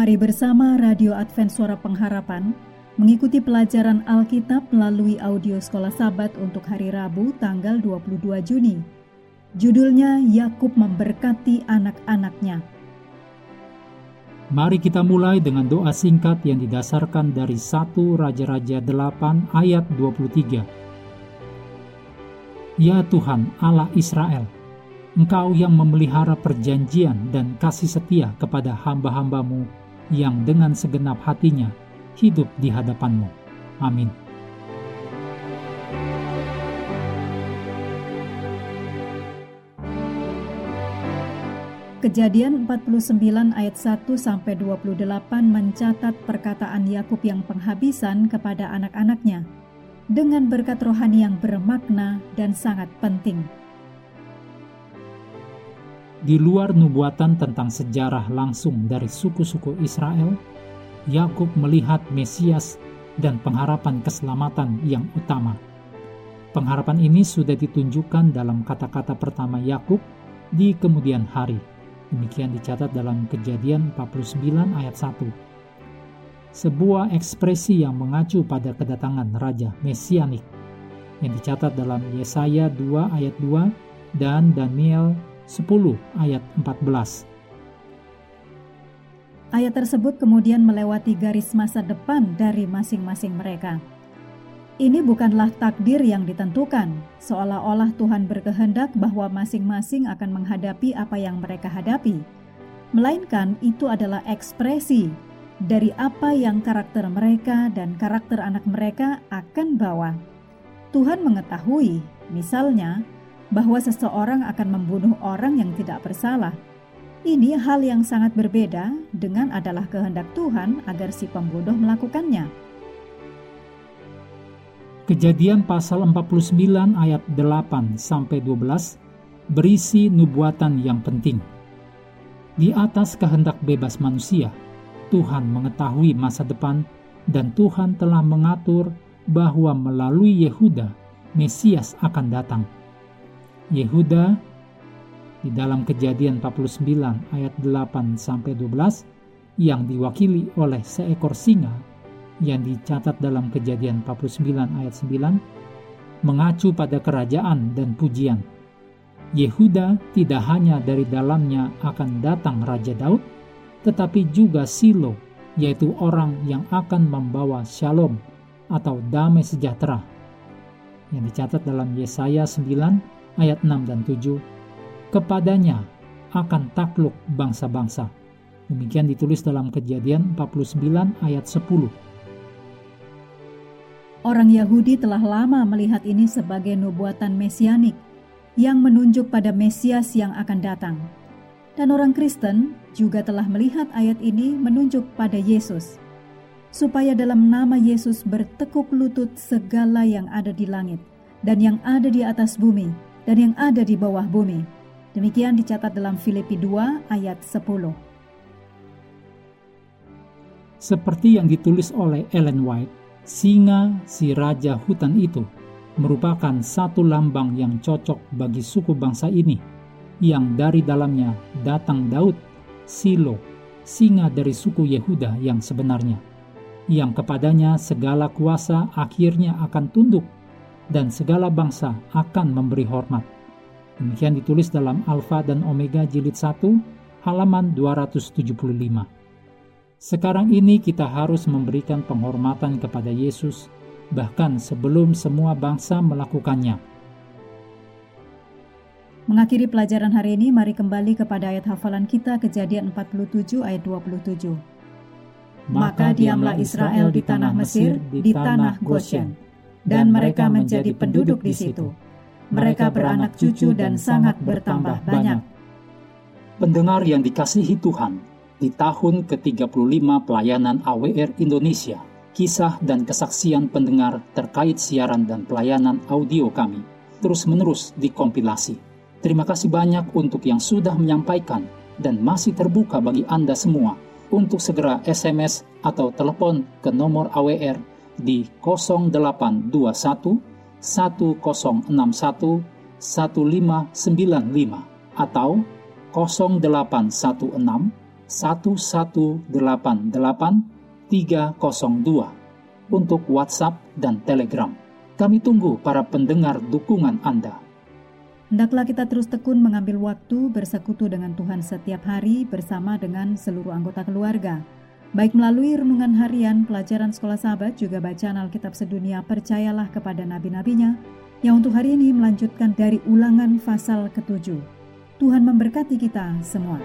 Mari bersama Radio Advent Suara Pengharapan mengikuti pelajaran Alkitab melalui audio Sekolah Sabat untuk hari Rabu tanggal 22 Juni. Judulnya Yakub memberkati anak-anaknya. Mari kita mulai dengan doa singkat yang didasarkan dari 1 Raja-Raja 8 ayat 23. Ya Tuhan Allah Israel, Engkau yang memelihara perjanjian dan kasih setia kepada hamba-hambamu yang dengan segenap hatinya hidup di hadapanmu. Amin. Kejadian 49 ayat 1 sampai 28 mencatat perkataan Yakub yang penghabisan kepada anak-anaknya dengan berkat rohani yang bermakna dan sangat penting di luar nubuatan tentang sejarah langsung dari suku-suku Israel, Yakub melihat Mesias dan pengharapan keselamatan yang utama. Pengharapan ini sudah ditunjukkan dalam kata-kata pertama Yakub di kemudian hari. Demikian dicatat dalam Kejadian 49 ayat 1. Sebuah ekspresi yang mengacu pada kedatangan Raja Mesianik yang dicatat dalam Yesaya 2 ayat 2 dan Daniel 10 ayat 14. Ayat tersebut kemudian melewati garis masa depan dari masing-masing mereka. Ini bukanlah takdir yang ditentukan, seolah-olah Tuhan berkehendak bahwa masing-masing akan menghadapi apa yang mereka hadapi, melainkan itu adalah ekspresi dari apa yang karakter mereka dan karakter anak mereka akan bawa. Tuhan mengetahui, misalnya, bahwa seseorang akan membunuh orang yang tidak bersalah. Ini hal yang sangat berbeda dengan adalah kehendak Tuhan agar si pembunuh melakukannya. Kejadian pasal 49 ayat 8 sampai 12 berisi nubuatan yang penting. Di atas kehendak bebas manusia, Tuhan mengetahui masa depan dan Tuhan telah mengatur bahwa melalui Yehuda Mesias akan datang. Yehuda di dalam Kejadian 49 ayat 8 sampai 12 yang diwakili oleh seekor singa yang dicatat dalam Kejadian 49 ayat 9 mengacu pada kerajaan dan pujian. Yehuda tidak hanya dari dalamnya akan datang Raja Daud, tetapi juga Silo, yaitu orang yang akan membawa shalom atau damai sejahtera. Yang dicatat dalam Yesaya 9 ayat 6 dan 7, kepadanya akan takluk bangsa-bangsa. Demikian ditulis dalam kejadian 49 ayat 10. Orang Yahudi telah lama melihat ini sebagai nubuatan mesianik yang menunjuk pada Mesias yang akan datang. Dan orang Kristen juga telah melihat ayat ini menunjuk pada Yesus, supaya dalam nama Yesus bertekuk lutut segala yang ada di langit dan yang ada di atas bumi, dan yang ada di bawah bumi. Demikian dicatat dalam Filipi 2 ayat 10. Seperti yang ditulis oleh Ellen White, singa si raja hutan itu merupakan satu lambang yang cocok bagi suku bangsa ini, yang dari dalamnya datang Daud, Silo, singa dari suku Yehuda yang sebenarnya, yang kepadanya segala kuasa akhirnya akan tunduk dan segala bangsa akan memberi hormat. Demikian ditulis dalam Alfa dan Omega jilid 1 halaman 275. Sekarang ini kita harus memberikan penghormatan kepada Yesus bahkan sebelum semua bangsa melakukannya. Mengakhiri pelajaran hari ini, mari kembali kepada ayat hafalan kita kejadian 47 ayat 27. Maka diamlah Israel di tanah Mesir, di tanah Goshen dan mereka menjadi penduduk di situ. Mereka beranak cucu dan sangat bertambah banyak. Pendengar yang dikasihi Tuhan, di tahun ke-35 pelayanan AWR Indonesia, kisah dan kesaksian pendengar terkait siaran dan pelayanan audio kami terus-menerus dikompilasi. Terima kasih banyak untuk yang sudah menyampaikan dan masih terbuka bagi Anda semua untuk segera SMS atau telepon ke nomor AWR di 0821 1061 1595 atau 0816 1188 302 untuk WhatsApp dan Telegram. Kami tunggu para pendengar dukungan Anda. Hendaklah kita terus tekun mengambil waktu bersekutu dengan Tuhan setiap hari bersama dengan seluruh anggota keluarga. Baik melalui renungan harian, pelajaran sekolah sahabat, juga bacaan Alkitab sedunia, percayalah kepada nabi-nabinya, yang untuk hari ini melanjutkan dari ulangan pasal ketujuh. Tuhan memberkati kita semua.